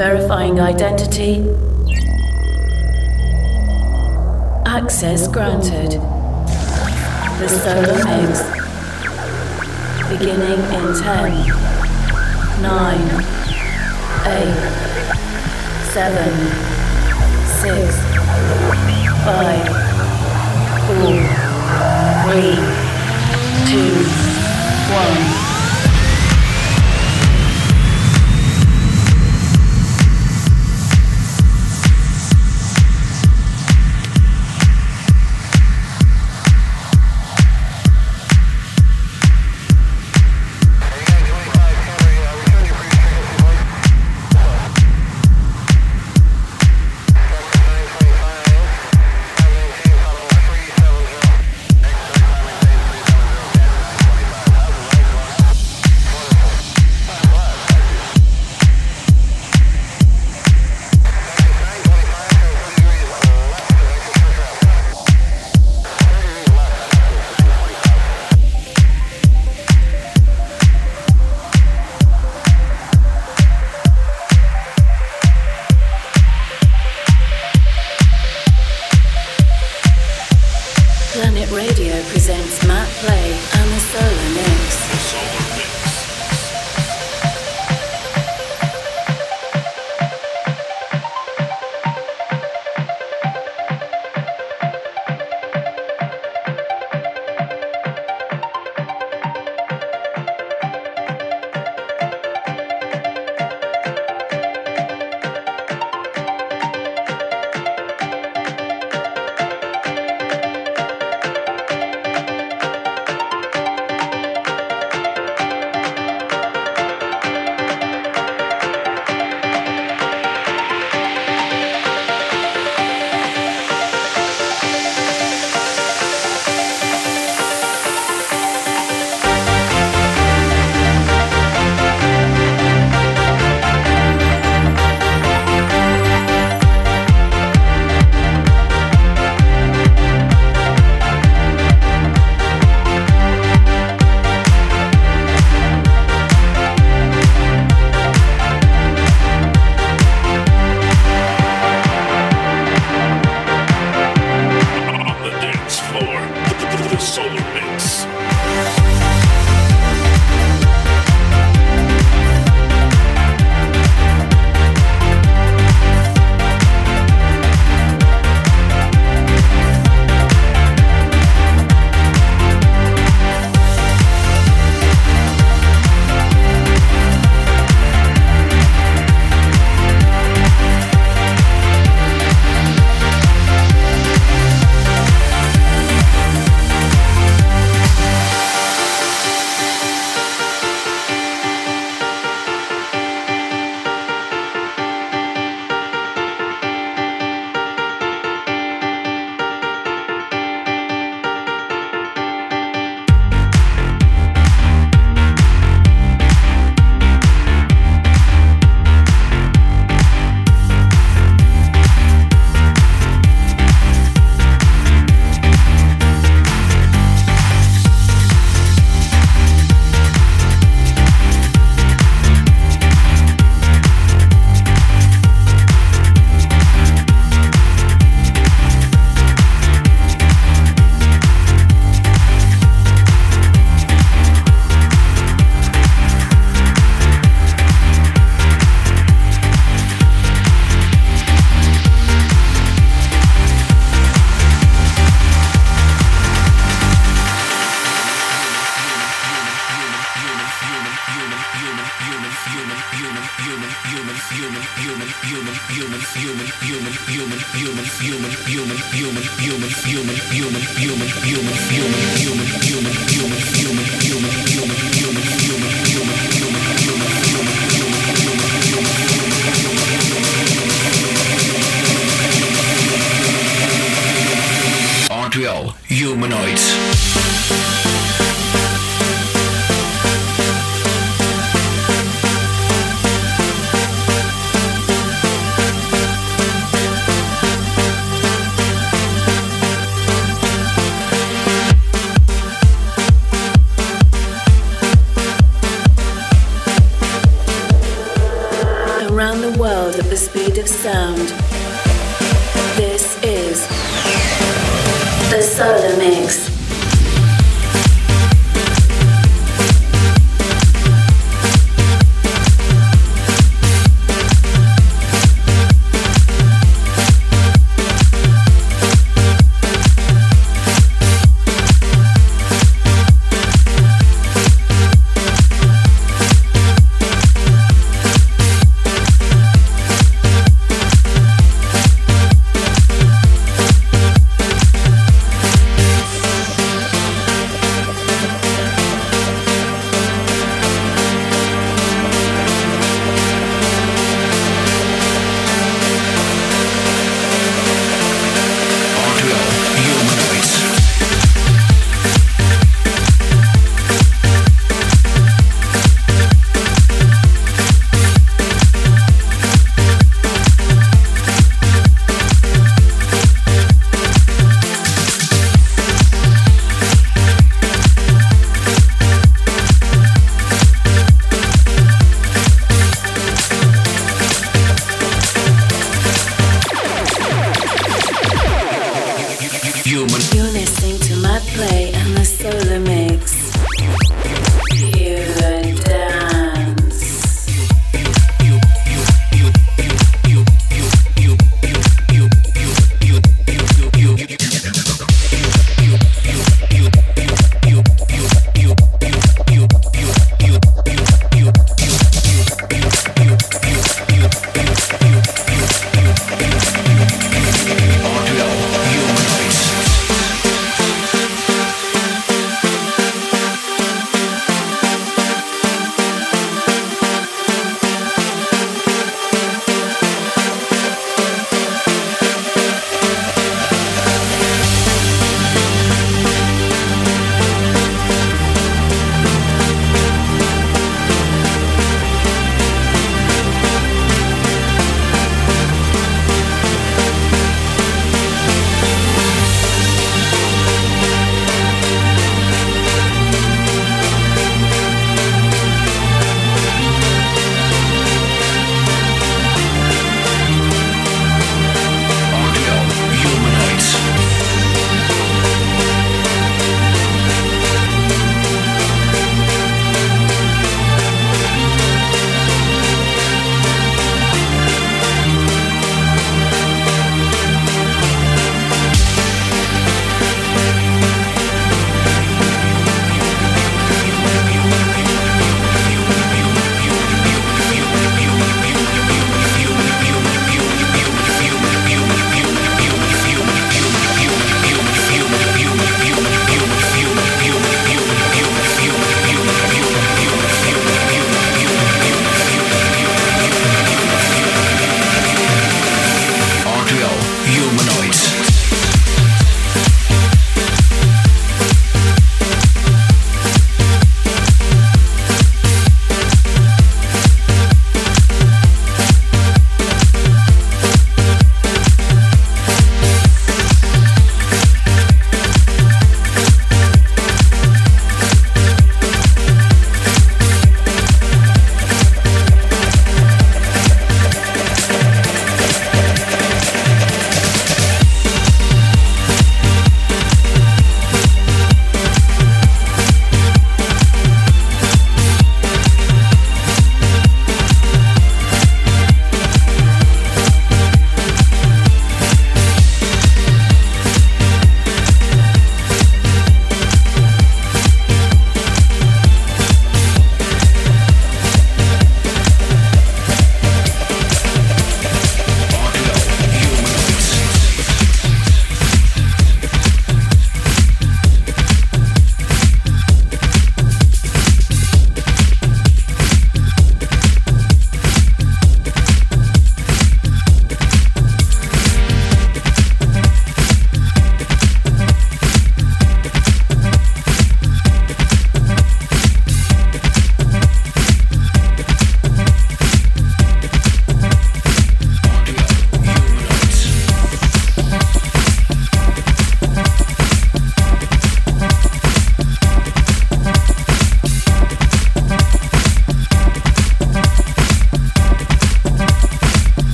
Verifying identity. Access granted. The Solar Mix. Beginning in 10, 9, 8, 7, 6, 5, 4, 3, 2, 1.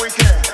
we can.